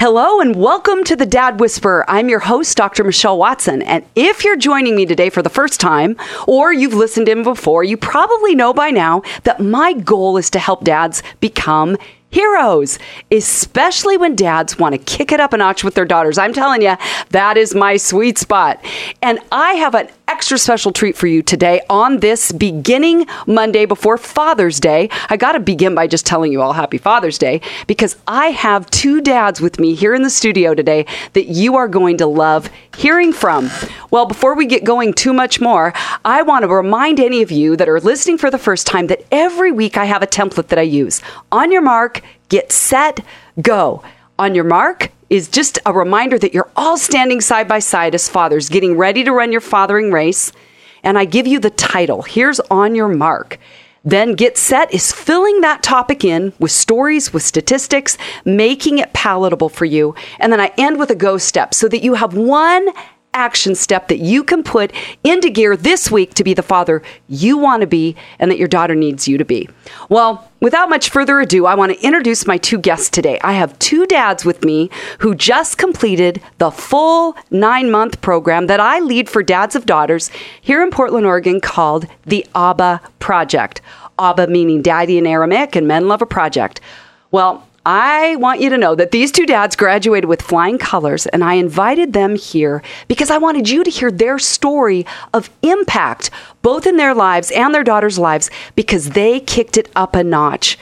Hello and welcome to the Dad Whisperer. I'm your host, Dr. Michelle Watson. And if you're joining me today for the first time, or you've listened in before, you probably know by now that my goal is to help dads become heroes, especially when dads want to kick it up a notch with their daughters. I'm telling you, that is my sweet spot. And I have an extra special treat for you today on this beginning Monday before Father's Day. I got to begin by just telling you all happy Father's Day because I have two dads with me here in the studio today that you are going to love hearing from. Well, before we get going too much more, I want to remind any of you that are listening for the first time that every week I have a template that I use. On your mark, get set, go. On your mark, is just a reminder that you're all standing side by side as fathers, getting ready to run your fathering race. And I give you the title. Here's On Your Mark. Then Get Set is filling that topic in with stories, with statistics, making it palatable for you. And then I end with a go step so that you have one action step that you can put into gear this week to be the father you want to be and that your daughter needs you to be. Well, without much further ado, I want to introduce my two guests today. I have two dads with me who just completed the full nine month program that I lead for dads of daughters here in Portland, Oregon called the ABBA Project. ABBA meaning daddy in Aramaic and men love a project. Well, I want you to know that these two dads graduated with flying colors, and I invited them here because I wanted you to hear their story of impact, both in their lives and their daughters' lives, because they kicked it up a notch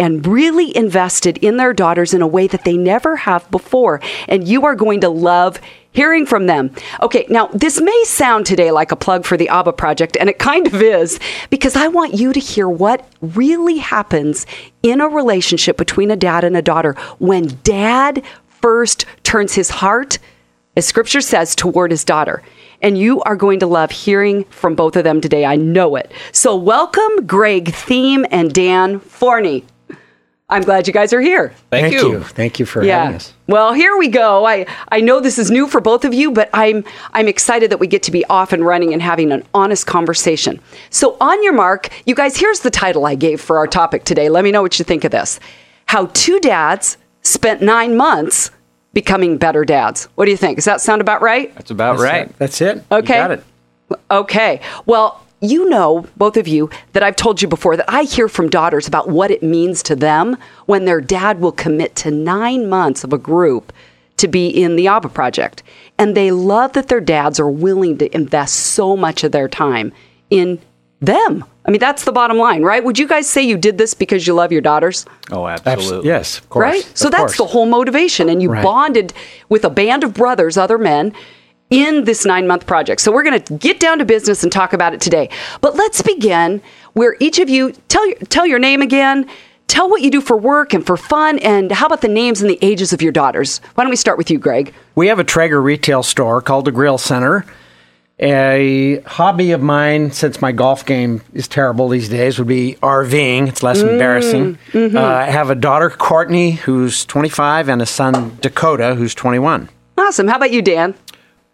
and really invested in their daughters in a way that they never have before. And you are going to love hearing from them. Okay, now this may sound today like a plug for the ABBA project, and it kind of is, because I want you to hear what really happens in a relationship between a dad and a daughter when dad first turns his heart, as scripture says, toward his daughter. And you are going to love hearing from both of them today. I know it. So, welcome, Greg Theim and Dan Forney. I'm glad you guys are here. Thank, Thank you. you. Thank you for yeah. having us. Well, here we go. I, I know this is new for both of you, but I'm I'm excited that we get to be off and running and having an honest conversation. So, on your mark, you guys, here's the title I gave for our topic today. Let me know what you think of this. How two dads spent 9 months becoming better dads. What do you think? Does that sound about right? That's about That's right. It. That's it. Okay. You got it. Okay. Well, you know, both of you, that I've told you before that I hear from daughters about what it means to them when their dad will commit to nine months of a group to be in the ABBA project. And they love that their dads are willing to invest so much of their time in them. I mean, that's the bottom line, right? Would you guys say you did this because you love your daughters? Oh, absolutely. yes, of course. Right? So of that's the whole motivation. And you right. bonded with a band of brothers, other men, in this nine month project. So we're going to get down to business and talk about it today. But let's begin where each of you tell your, tell your name again, tell what you do for work and for fun, and how about the names and the ages of your daughters? Why don't we start with you, Greg? We have a Traeger retail store called the Grill Center. A hobby of mine, since my golf game is terrible these days, would be RVing. It's less mm, embarrassing. Mm-hmm. Uh, I have a daughter, Courtney, who's 25, and a son, Dakota, who's 21. Awesome. How about you, Dan?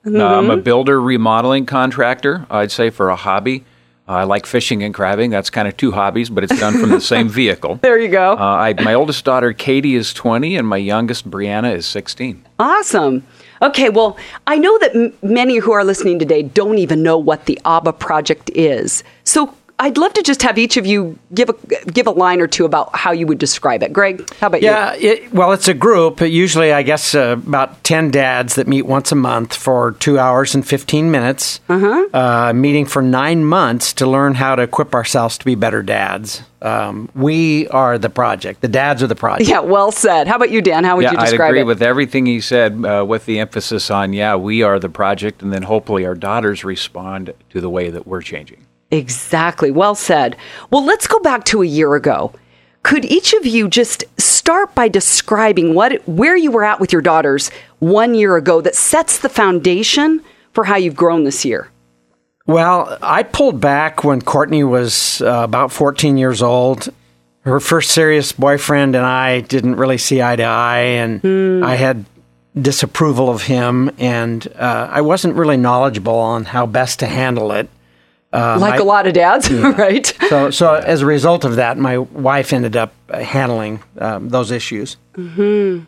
Mm-hmm. Uh, I'm a builder remodeling contractor, I'd say, for a hobby. Uh, I like fishing and crabbing. That's kind of two hobbies, but it's done from the same vehicle. There you go. Uh, I, my oldest daughter, Katie, is 20, and my youngest, Brianna, is 16. Awesome. Okay, well, I know that m- many who are listening today don't even know what the ABBA project is. So I'd love to just have each of you give a give a line or two about how you would describe it. Greg, how about yeah, you? Yeah, well, it's a group. Usually, I guess uh, about ten dads that meet once a month for two hours and fifteen minutes, uh-huh. uh, meeting for nine months to learn how to equip ourselves to be better dads. Um, we are the project. The dads are the project. Yeah, well said. How about you, Dan? How would yeah, you describe it? I'd agree it? with everything he said, uh, with the emphasis on yeah, we are the project, and then hopefully our daughters respond to the way that we're changing. Exactly. Well said. Well, let's go back to a year ago. Could each of you just start by describing what where you were at with your daughters one year ago that sets the foundation for how you've grown this year? Well, I pulled back when Courtney was uh, about 14 years old. Her first serious boyfriend and I didn't really see eye to eye, and mm. I had disapproval of him, and uh, I wasn't really knowledgeable on how best to handle it. Um, like a lot of dads, yeah. right? So, so as a result of that, my wife ended up handling um, those issues. Mm-hmm.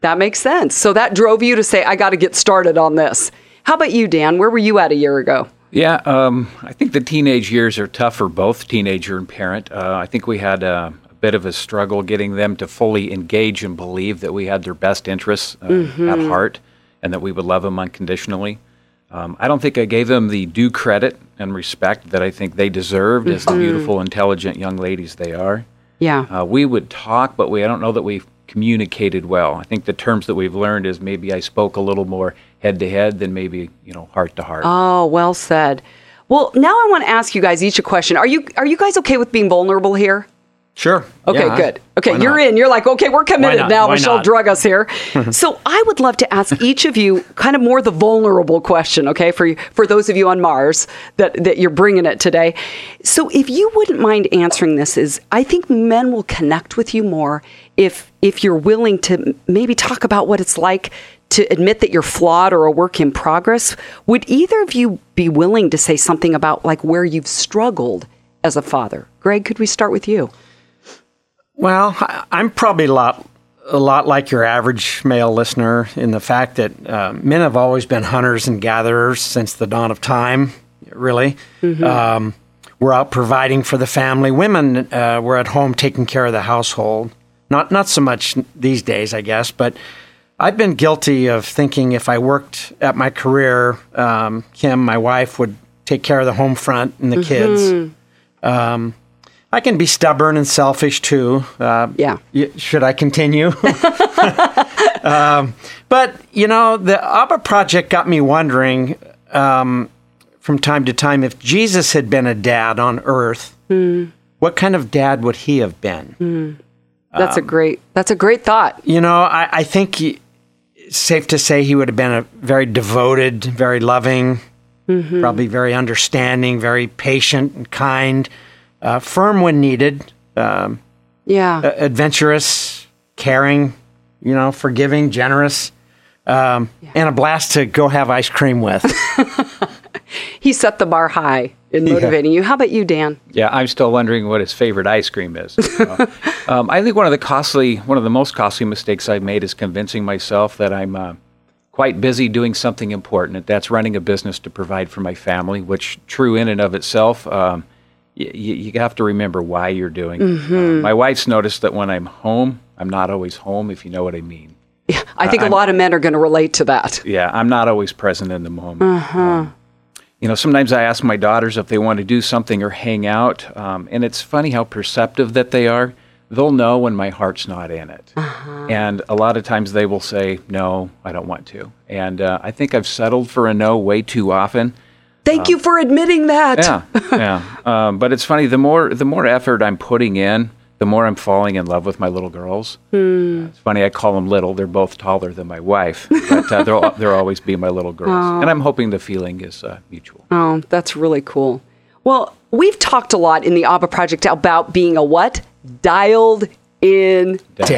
That makes sense. So that drove you to say, I got to get started on this. How about you, Dan? Where were you at a year ago? Yeah, um, I think the teenage years are tough for both teenager and parent. Uh, I think we had a, a, bit of a struggle getting them to fully engage and believe that we had their best interests uh, mm-hmm. at heart and that we would love them unconditionally. Um, I don't think I gave them the due credit and respect that I think they deserved mm-hmm. as the beautiful, intelligent young ladies they are. Yeah. Uh, we would talk, but we I don't know that we communicated well. I think the terms that we've learned is maybe I spoke a little more head to head than maybe you know heart to heart. Oh, well said. Well, now I want to ask you guys each a question. Are you are you guys okay with being vulnerable here? Sure. Okay, yeah, good. Okay, you're in. You're like, okay, we're committed now. Why Michelle not? drug us here. so I would love to ask each of you kind of more the vulnerable question. Okay, for for those of you on Mars that that you're bringing it today. So if you wouldn't mind answering this, is I think men will connect with you more if if you're willing to maybe talk about what it's like to admit that you're flawed or a work in progress. Would either of you be willing to say something about like where you've struggled as a father? Greg, could we start with you? Well, I'm probably a lot, a lot like your average male listener in the fact that uh, men have always been hunters and gatherers since the dawn of time, really. Mm-hmm. Um, we're out providing for the family. Women uh, were at home taking care of the household. Not, not so much these days, I guess, but I've been guilty of thinking if I worked at my career, um, Kim, my wife, would take care of the home front and the mm-hmm. kids. Um, I can be stubborn and selfish too. Uh, yeah. Y- should I continue? um, but, you know, the Abba Project got me wondering um, from time to time if Jesus had been a dad on earth, mm. what kind of dad would he have been? Mm. That's um, a great. That's a great thought. You know, I, I think he, safe to say he would have been a very devoted, very loving, mm-hmm. probably very understanding, very patient and kind uh, firm when needed. Um, yeah. adventurous, caring, you know, forgiving, generous, um, yeah. and a blast to go have ice cream with. he set the bar high in motivating yeah. you. How about you, Dan? Yeah, I'm still wondering what his favorite ice cream is. uh, um, I think one of the costly, one of the most costly mistakes I've made is convincing myself that I'm uh, quite busy doing something important. That's running a business to provide for my family, which, true in and of itself, um, you, you have to remember why you're doing mm-hmm. it. Uh, my wife's noticed that when I'm home, I'm not always home, if you know what I mean. Yeah, I think uh, a lot of men are going to relate to that. Yeah, I'm not always present in the moment. Uh-huh. Um, you know, sometimes I ask my daughters if they want to do something or hang out, um, and it's funny how perceptive that they are. They'll know when my heart's not in it. Uh-huh. And a lot of times they will say, No, I don't want to. And uh, I think I've settled for a no way too often. Thank um, you for admitting that. Yeah, yeah. Um, but it's funny. The more the more effort I'm putting in, the more I'm falling in love with my little girls. Hmm. Uh, it's funny. I call them little. They're both taller than my wife, but uh, they'll they'll always be my little girls. Oh. And I'm hoping the feeling is uh, mutual. Oh, that's really cool. Well, we've talked a lot in the ABBA project about being a what dialed in dad.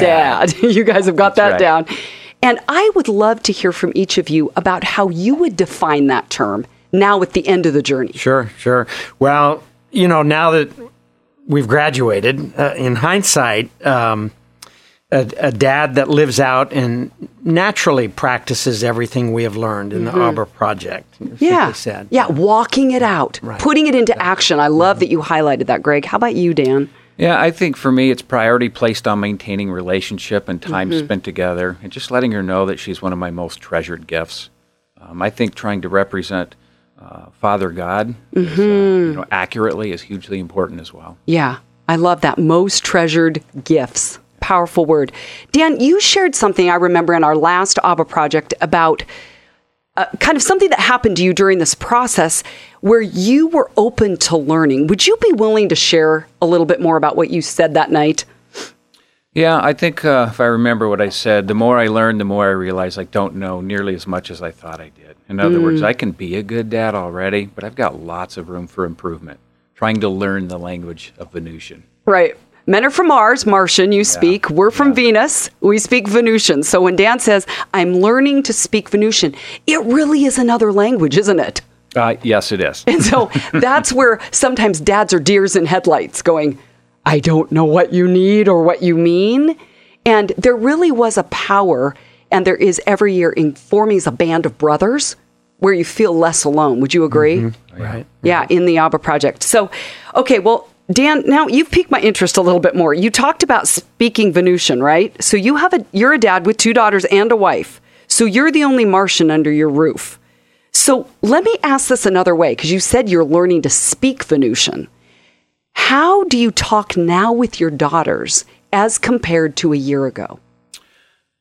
dad. you guys have got that's that right. down. And I would love to hear from each of you about how you would define that term now at the end of the journey? Sure, sure. Well, you know, now that we've graduated, uh, in hindsight, um, a, a, dad that lives out and naturally practices everything we have learned in mm-hmm. the ABBA Project. Yeah, said. yeah, walking it out, right. putting it into exactly. action. I love mm-hmm. that you highlighted that, Greg. How about you, Dan? Yeah, I think for me, it's priority placed on maintaining relationship and time mm-hmm. spent together, and just letting her know that she's one of my most treasured gifts. Um, I think trying to represent uh, Father God mm-hmm. is, uh, you know, accurately is hugely important as well. Yeah, I love that. Most treasured gifts. Powerful word. Dan, you shared something I remember in our last ABBA project about uh, kind of something that happened to you during this process where you were open to learning. Would you be willing to share a little bit more about what you said that night? Yeah, I think uh, if I remember what I said, the more I learn, the more I realize I don't know nearly as much as I thought I did. In other mm. words, I can be a good dad already, but I've got lots of room for improvement, trying to learn the language of Venusian. Right. Men are from Mars, Martian, you speak. We're from yeah. Venus, we speak Venusian. So when Dan says, I'm learning to speak Venusian, it really is another language, isn't it? Uh, yes, it is. And so that's where sometimes dads are deers in headlights going, I don't know what you need or what you mean. And there really was a power and there is every year in forming as a band of brothers where you feel less alone. Would you agree? Mm-hmm. Right. Yeah, in the ABBA project. So, okay, well, Dan, now you've piqued my interest a little bit more. You talked about speaking Venusian, right? So you have a you're a dad with two daughters and a wife. So you're the only Martian under your roof. So let me ask this another way because you said you're learning to speak Venusian. How do you talk now with your daughters as compared to a year ago?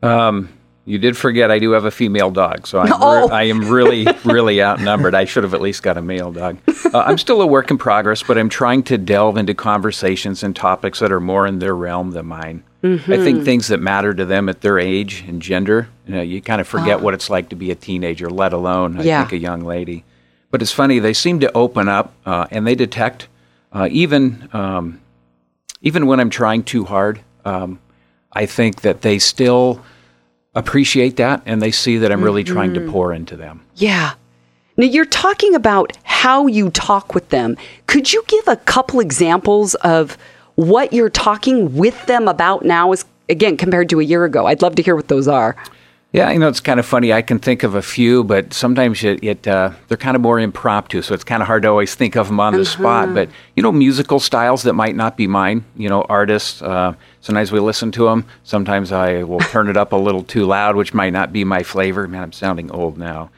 Um, You did forget I do have a female dog, so I'm Oh. re- I am really, really outnumbered. I should have at least got a male dog. Uh, I'm still a work in progress, but I'm trying to delve into conversations and topics that are more in their realm than mine. I think things that matter to them at their age and gender, you, know, you kind of forget what it's like to be a teenager, let alone, I Yeah. think, a young lady. But it's funny, they seem to open up uh, and they detect, uh, even, um, even when I'm trying too hard, um, I think that they still appreciate that and they see that I'm really trying to pour into them. Yeah. Now you're talking about how you talk with them. Could you give a couple examples of what you're talking with them about now as again compared to a year ago? I'd love to hear what those are. Yeah, you know, it's kind of funny. I can think of a few, but sometimes it, it uh, they're kind of more impromptu, so it's kind of hard to always think of them on the spot. But you know, musical styles that might not be mine. You know, artists. Uh, sometimes we listen to them. Sometimes I will turn it up a little too loud, which might not be my flavor. Man, I'm sounding old now.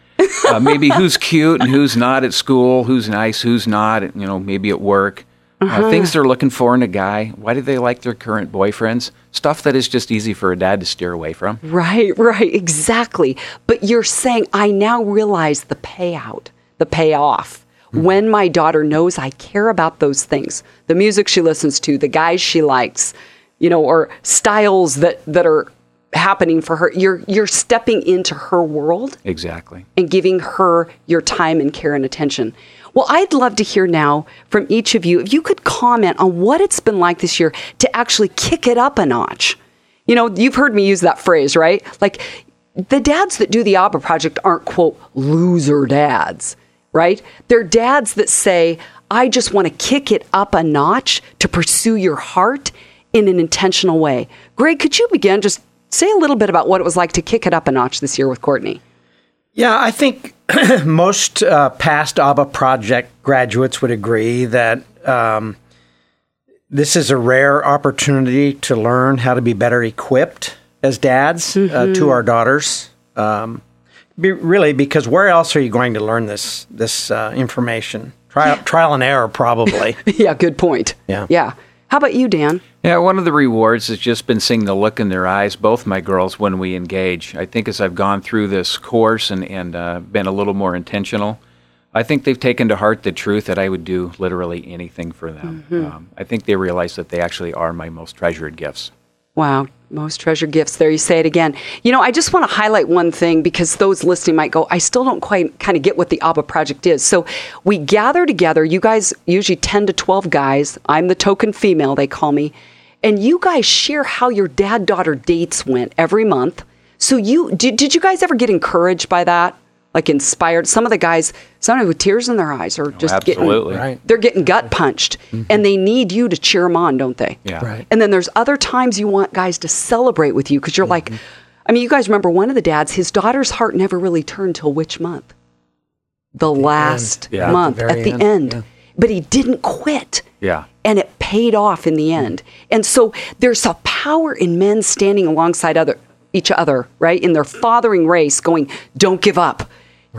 Uh, maybe who's cute and who's not at school, who's nice, who's not. You know, maybe at work. Uh, things they're looking for in a guy. Why do they like their current boyfriends? Stuff that is just easy for a dad to steer away from. Right, right, exactly. But you're saying I now realize the payout, the payoff. Hmm. When my daughter knows I care about those things, the music she listens to, the guys she likes, you know, or styles that that are happening for her, you're you're stepping into her world Exactly. and giving her your time and care and attention. Well, I'd love to hear now from each of you if you could comment on what it's been like this year to actually kick it up a notch. You know, you've heard me use that phrase, right? Like the dads that do the ABBA project aren't, quote, loser dads, right? They're dads that say, I just want to kick it up a notch to pursue your heart in an intentional way. Greg, could you begin? Just say a little bit about what it was like to kick it up a notch this year with Courtney. Yeah, I think most uh, past ABBA project graduates would agree that um, this is a rare opportunity to learn how to be better equipped as dads uh, to our daughters. Um, be, really, because where else are you going to learn this this uh, information? Trial, trial and error, probably. Yeah, good point. Yeah. Yeah. How about you, Dan? Yeah, one of the rewards has just been seeing the look in their eyes, both my girls, when we engage. I think as I've gone through this course and, and uh, been a little more intentional, I think they've taken to heart the truth that I would do literally anything for them. Um, I think they realize that they actually are my most treasured gifts. Wow, most treasured gifts. There you say it again. You know, I just want to highlight one thing because those listening might go, I still don't quite kind of get what the ABBA project is. So we gather together, you guys, usually 10 to 12 guys. I'm the token female, they call me. And you guys share how your dad daughter dates went every month. So you did, did you guys ever get encouraged by that? Like inspired? Some of the guys, sometimes with tears in their eyes or oh, just absolutely. getting Right. they're getting gut punched and they need you to cheer them on, don't they? Yeah. Right. And then there's other times you want guys to celebrate with you because you're like, I mean, you guys remember one of the dads, his daughter's heart never really turned till which month? The, last Yeah. At the month at the end, end. yeah. But he didn't quit. Yeah. And it paid off in the end. And so there's a power in men standing alongside other each other, right? In their fathering race, going, don't give up.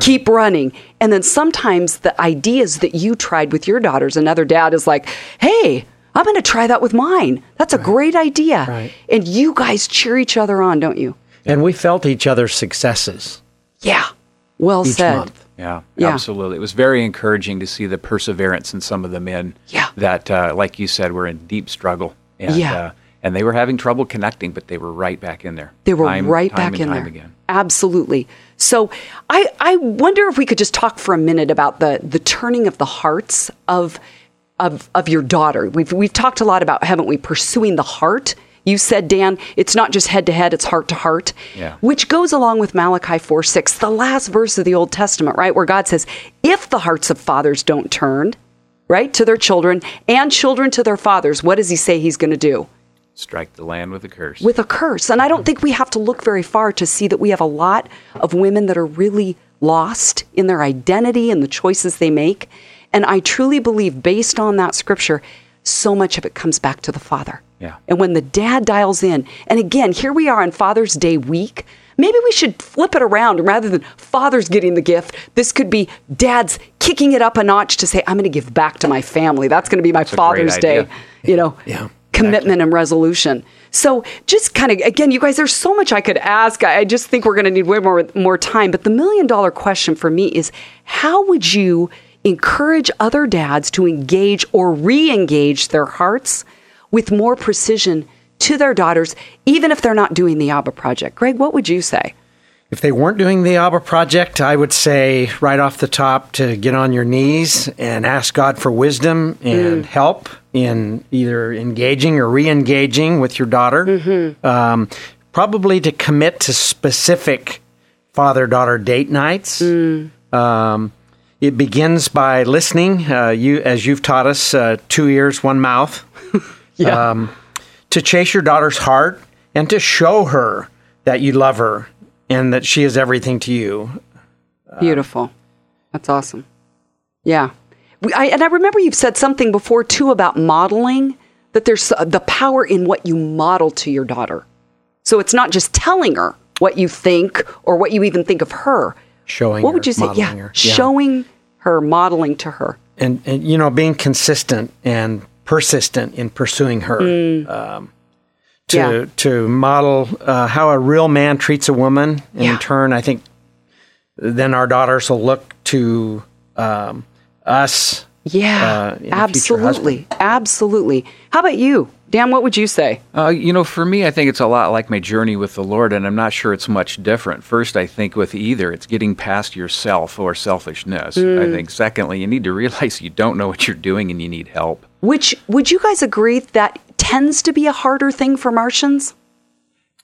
Keep running. And then sometimes the ideas that you tried with your daughters, another dad is like, hey, I'm going to try that with mine. That's a great idea. Right. And you guys cheer each other on, don't you? and we felt each other's successes Yeah. Well each said. month. Yeah, Yeah. absolutely. It was very encouraging to see the perseverance in some of the men Yeah. that, uh, like you said, were in deep struggle. And, Yeah. uh, and they were having trouble connecting, but they were right back in there. They were Time- right time back in there. again. Absolutely. So I, I wonder if we could just talk for a minute about the the turning of the hearts of of of your daughter. We've we've talked a lot about, haven't we, pursuing the heart. You said, Dan, it's not just head to head, it's heart to heart. Yeah. Which goes along with Malachi 4 6, the last verse of the Old Testament, right? Where God says, if the hearts of fathers don't turn, right, to their children and children to their fathers, what does he say he's going to do? Strike the land with a curse. with a curse. And I don't think we have to look very far to see that we have a lot of women that are really lost in their identity and the choices they make. And I truly believe, based on that scripture, so much of it comes back to the father. Yeah. And when the dad dials in, and again, here we are on Father's Day week. Maybe we should flip it around rather than fathers getting the gift. This could be dads kicking it up a notch to say, I'm going to give back to my family. That's going to be my a great Father's Day, you know, Yeah, commitment and resolution. So just kind of again, you guys, there's so much I could ask. I I just think we're going to need way more more time. But the million dollar question for me is, how would you encourage other dads to engage or re-engage their hearts with more precision to their daughters, even if they're not doing the ABBA project? Greg, what would you say? If they weren't doing the ABBA project, I would say right off the top to get on your knees and ask God for wisdom and help in either engaging or re engaging with your daughter. Um, probably to commit to specific father daughter date nights. Um, it begins by listening, uh, you as you've taught us, uh, two ears, one mouth Yeah. um, to chase your daughter's heart and to show her that you love her and that she is everything to you. Beautiful. That's awesome. Yeah. We, I, and I remember you've said something before too about modeling, that there's uh, the power in what you model to your daughter. So it's not just telling her what you think or what you even think of her. Showing What her, would you say? modeling Yeah, her. Showing her, modeling to her. And, and, you know, being consistent and persistent in pursuing her. Um, to. Yeah. to model uh, how a real man treats a woman. And Yeah. in turn, I think then our daughters will look to um, us. Yeah, uh, in a absolutely. Absolutely. How about you? Dan, what would you say? Uh, you know, for me, I think it's a lot like my journey with the Lord, and I'm not sure it's much different. First, I think with either, it's getting past yourself or selfishness. Mm. I think, secondly, you need to realize you don't know what you're doing and you need help. Which would you guys agree that tends to be a harder thing for Martians?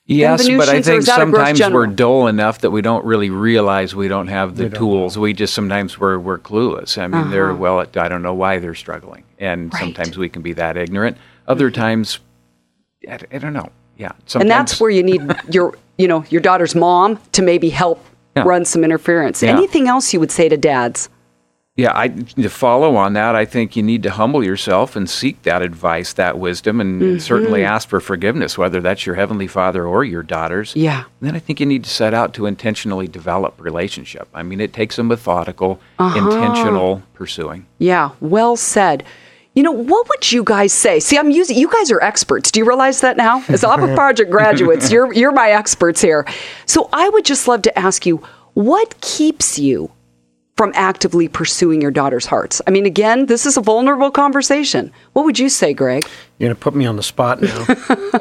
Yes, but I Venusians, or think is that a gross sometimes we're dull enough that we don't really realize we don't have the tools. We just sometimes we're we're clueless. I mean, they're well. I don't know why they're struggling, and Uh-huh. Right. sometimes we can be that ignorant. Other times, I, I don't know. Yeah, sometimes, and that's where you need your you know your daughter's mom to maybe help Yeah. run some interference Yeah. anything else you would say to dads Yeah, I to follow on that, I think you need to humble yourself and seek that advice, that wisdom, and, and certainly Mm-hmm. ask for forgiveness, whether that's your heavenly father or your daughters. Yeah. And then I think you need to set out to intentionally develop relationship. I mean, it takes a methodical, Uh-huh. intentional pursuing. yeah well said you know what would you guys say see i'm using you guys are experts do you realize that now as ABBA project graduates you're you're my experts here so i would just love to ask you what keeps you from actively pursuing your daughter's hearts i mean again this is a vulnerable conversation what would you say greg You're going to put me on the spot now.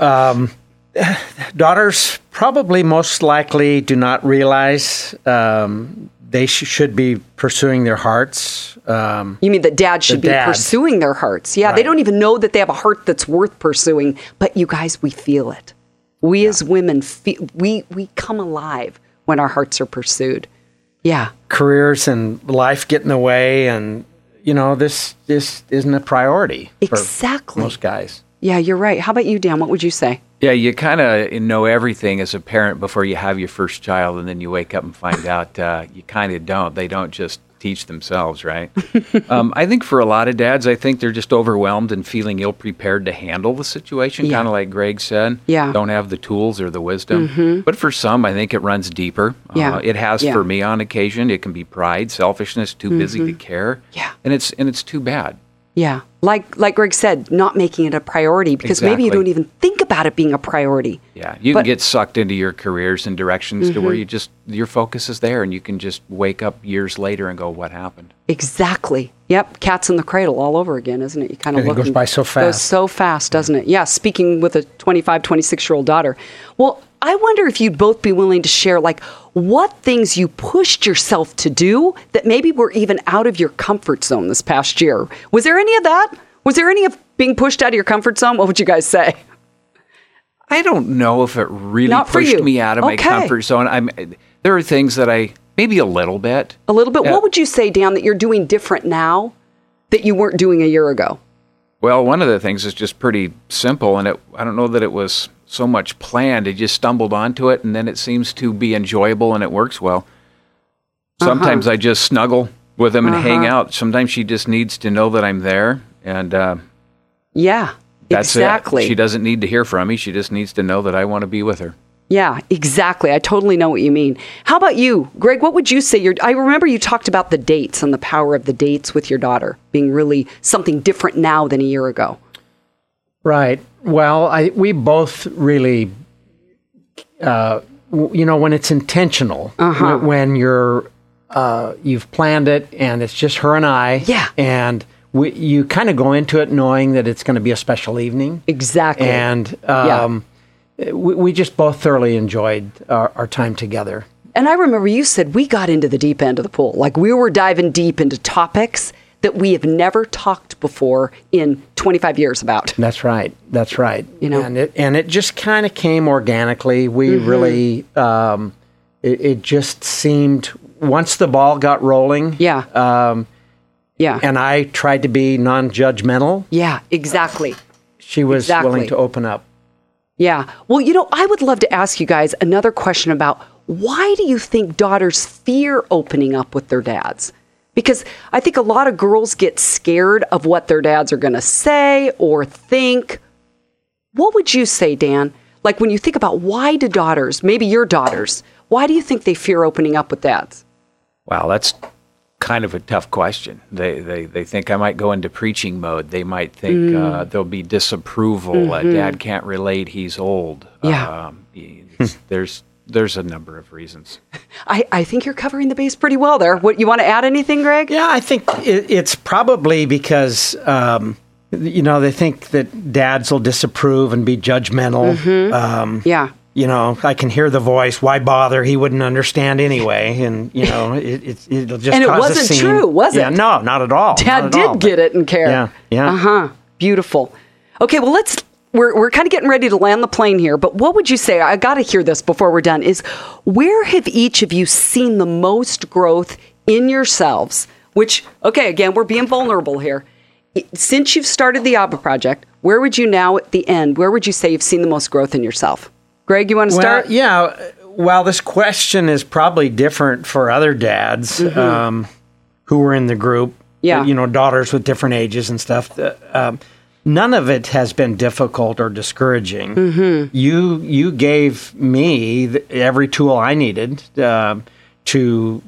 um, daughters probably most likely do not realize um, they sh- should be pursuing their hearts. Um, You mean that dad should be dad. pursuing their hearts? Yeah, they don't even know that they have a heart that's worth pursuing. But you guys, we feel it. We as women, feel, we we come alive when our hearts are pursued. Yeah, careers and life get in the way, and you know this this isn't a priority for Exactly. most guys. yeah, you're right. How about you, Dan? What would you say? Yeah, you kind of know everything as a parent before you have your first child, and then you wake up and find out uh, you kind of don't. They don't just teach themselves, right? um, I think for a lot of dads, I think they're just overwhelmed and feeling ill prepared to handle the situation, Yeah. kind of like Greg said. Yeah. Mm-hmm. Don't have the tools or the wisdom. But for some, I think it runs deeper. Yeah. Uh, it has Yeah. for me on occasion. It can be pride, selfishness, too busy to care. Mm-hmm. Yeah. And it's and it's too bad. Yeah, like like Greg said, not making it a priority because maybe you don't even think about it being a priority. Yeah, you But- can get sucked into your careers and directions to Mm-hmm. where you just your focus is there, and you can just wake up years later and go, "What happened?" Exactly. Yep. Cats in the cradle all over again, isn't it? You kind of Everything look goes by so Goes fast. so fast, doesn't it? Yeah. Speaking with a 25, 26 year old daughter. Well, I wonder if you'd both be willing to share, like, what things you pushed yourself to do that maybe were even out of your comfort zone this past year. Was there any of that? Was there any of being pushed out of your comfort zone? What would you guys say? I don't know if it really pushed you. me out of my comfort zone. I'm there are things that I maybe a little bit. A little bit. Yeah. What would you say, Dan, that you're doing different now that you weren't doing a year ago? Well, one of the things is just pretty simple, and it, I don't know that it was so much planned. It just stumbled onto it, and then it seems to be enjoyable and it works well. Sometimes I just snuggle with him and hang out. Sometimes she just needs to know that I'm there, and uh, Yeah. that's exactly. it. She doesn't need to hear from me. She just needs to know that I want to be with her. Yeah, exactly. I totally know what you mean. How about you, Greg? What would you say? Your, I remember you talked about the dates and the power of the dates with your daughter being really something different now than a year ago. Right. Well, I we both really, uh, w- you know, when it's intentional, Uh-huh. when, when you're uh, you've planned it and it's just her and I. Yeah. And we, you kind of go into it knowing that it's going to be a special evening. Exactly. And um, we, we just both thoroughly enjoyed our, our time together. And I remember you said we got into the deep end of the pool. Like we were diving deep into topics that we have never talked before in 25 years about. That's right. That's right. You know? and it and it just kind of came organically. We Mm-hmm. really, um, it, it just seemed once the ball got rolling. Yeah. Um, Yeah. and I tried to be non-judgmental. yeah, exactly. She was Exactly. willing to open up. Yeah. Well, you know, I would love to ask you guys another question about why do you think daughters fear opening up with their dads? Because I think a lot of girls get scared of what their dads are going to say or think. What would you say, Dan? Like when you think about why do daughters, maybe your daughters, why do you think they fear opening up with dads? Wow, that's kind of a tough question. They they, they think I might go into preaching mode. They might think Mm. uh, there'll be disapproval. Uh, Dad can't relate. He's old. Mm-hmm. Yeah. Um, there's there's a number of reasons. I, I think you're covering the base pretty well there. What you want to add anything, Greg? Yeah, I think it, it's probably because um, you know they think that dads will disapprove and be judgmental. Mm-hmm. Um, Yeah. you know, I can hear the voice. Why bother? He wouldn't understand anyway, and you know, it, it, it'll just And it cause a wasn't scene. true, was Yeah, it? no, not at all. Dad at did all. get it and care. Yeah, yeah. Uh huh. Beautiful. Okay, well let's. We're we're kind of getting ready to land the plane here, but what would you say? I got to hear this before we're done. Is where have each of you seen the most growth in yourselves? Which okay, again, we're being vulnerable here. Since you've started the ABBA project, where would you now at the end? Where would you say you've seen the most growth in yourself? Greg, you want to Well, start? yeah. While this question is probably different for other dads um, who were in the group, Mm-hmm. Yeah. you know, daughters with different ages and stuff. uh, um, none of it has been difficult or discouraging. Mm-hmm. You you gave me the, every tool I needed um to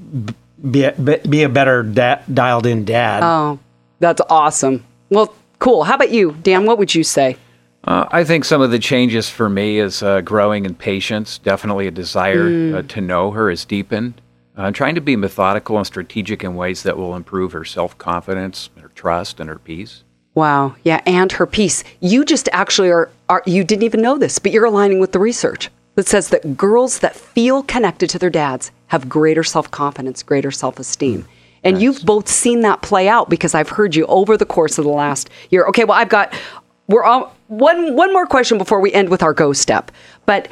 be a, be- be a better da- dialed in dad. Oh, that's awesome. Well, cool. How about you, Dan? What would you say? Uh, I think some of the changes for me is uh, growing in patience. Definitely a desire Mm. uh, to know her is deepened. Uh, trying to be methodical and strategic in ways that will improve her self confidence, her trust, and her peace. Wow. Yeah, and her piece. You just actually are, are you didn't even know this, but you're aligning with the research that says that girls that feel connected to their dads have greater self-confidence, greater self-esteem. Mm. And you've both seen that play out because I've heard you over the course of the last year. Okay, well I've got we're all one one more question before we end with our go step. But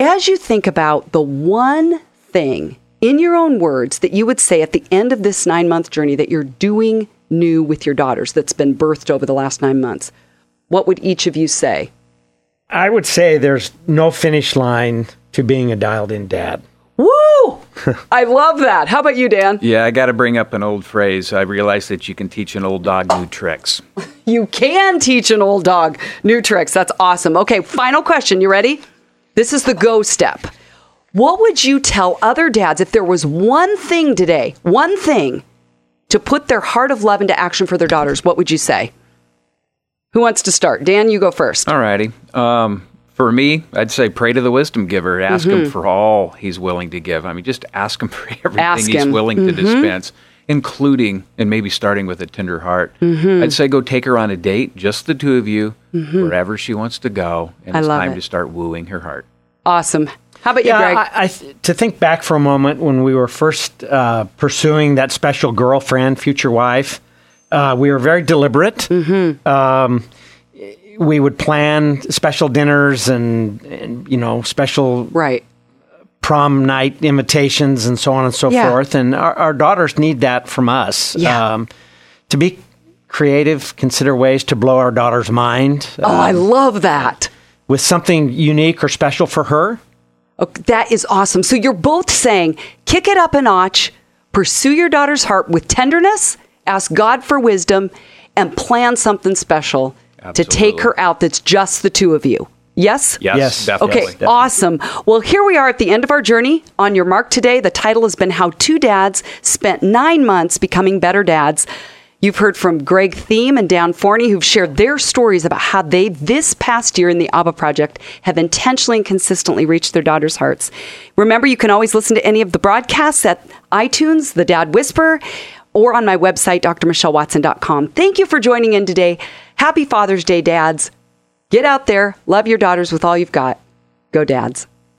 as you think about the one thing in your own words that you would say at the end of this nine month journey that you're doing new with your daughters that's been birthed over the last nine months, what would each of you say? I would say there's no finish line to being a dialed in dad. Woo! I love that. How about you, Dan? Yeah, I got to bring up an old phrase. I realize that you can teach an old dog new tricks. You can teach an old dog new tricks. That's awesome. Okay, final question. You ready? This is the go step. What would you tell other dads if there was one thing today, one thing to put their heart of love into action for their daughters? What would you say? Who wants to start? Dan, you go first. All righty. Um, for me, I'd say pray to the wisdom giver. Ask him for all he's willing to give. I mean, just ask him for everything Mm-hmm. Ask he's him. willing to dispense, including and maybe starting with a tender heart. Mm-hmm. I'd say go take her on a date, just the two of you, wherever she wants to go, and I it's time it. to start wooing her heart. Awesome. How about you, Yeah, Greg? I, I th- to think back for a moment when we were first uh, pursuing that special girlfriend, future wife, uh, we were very deliberate. Mm-hmm. Um, we would plan special dinners and, and you know special right. prom night invitations and so on and so Yeah. forth. And our, our daughters need that from us. Yeah. Um, to be creative, consider ways to blow our daughter's mind Oh, I love that. with something unique or special for her. Okay, that is awesome. So you're both saying kick it up a notch, pursue your daughter's heart with tenderness, ask God for wisdom, and plan something special to take her out that's just the two of you. Yes? Yes, Yes. definitely. Okay, awesome. Well, here we are at the end of our journey on your mark today. The title has been How Two Dads Spent Nine Months Becoming Better Dads. You've heard from Greg Theim and Dan Forney, who've shared their stories about how they, this past year in the ABBA Project, have intentionally and consistently reached their daughters' hearts. Remember, you can always listen to any of the broadcasts at iTunes, The Dad Whisperer, or on my website, drmichellewatson.com. Thank you for joining in today. Happy Father's Day, dads. Get out there, love your daughters with all you've got. Go, dads.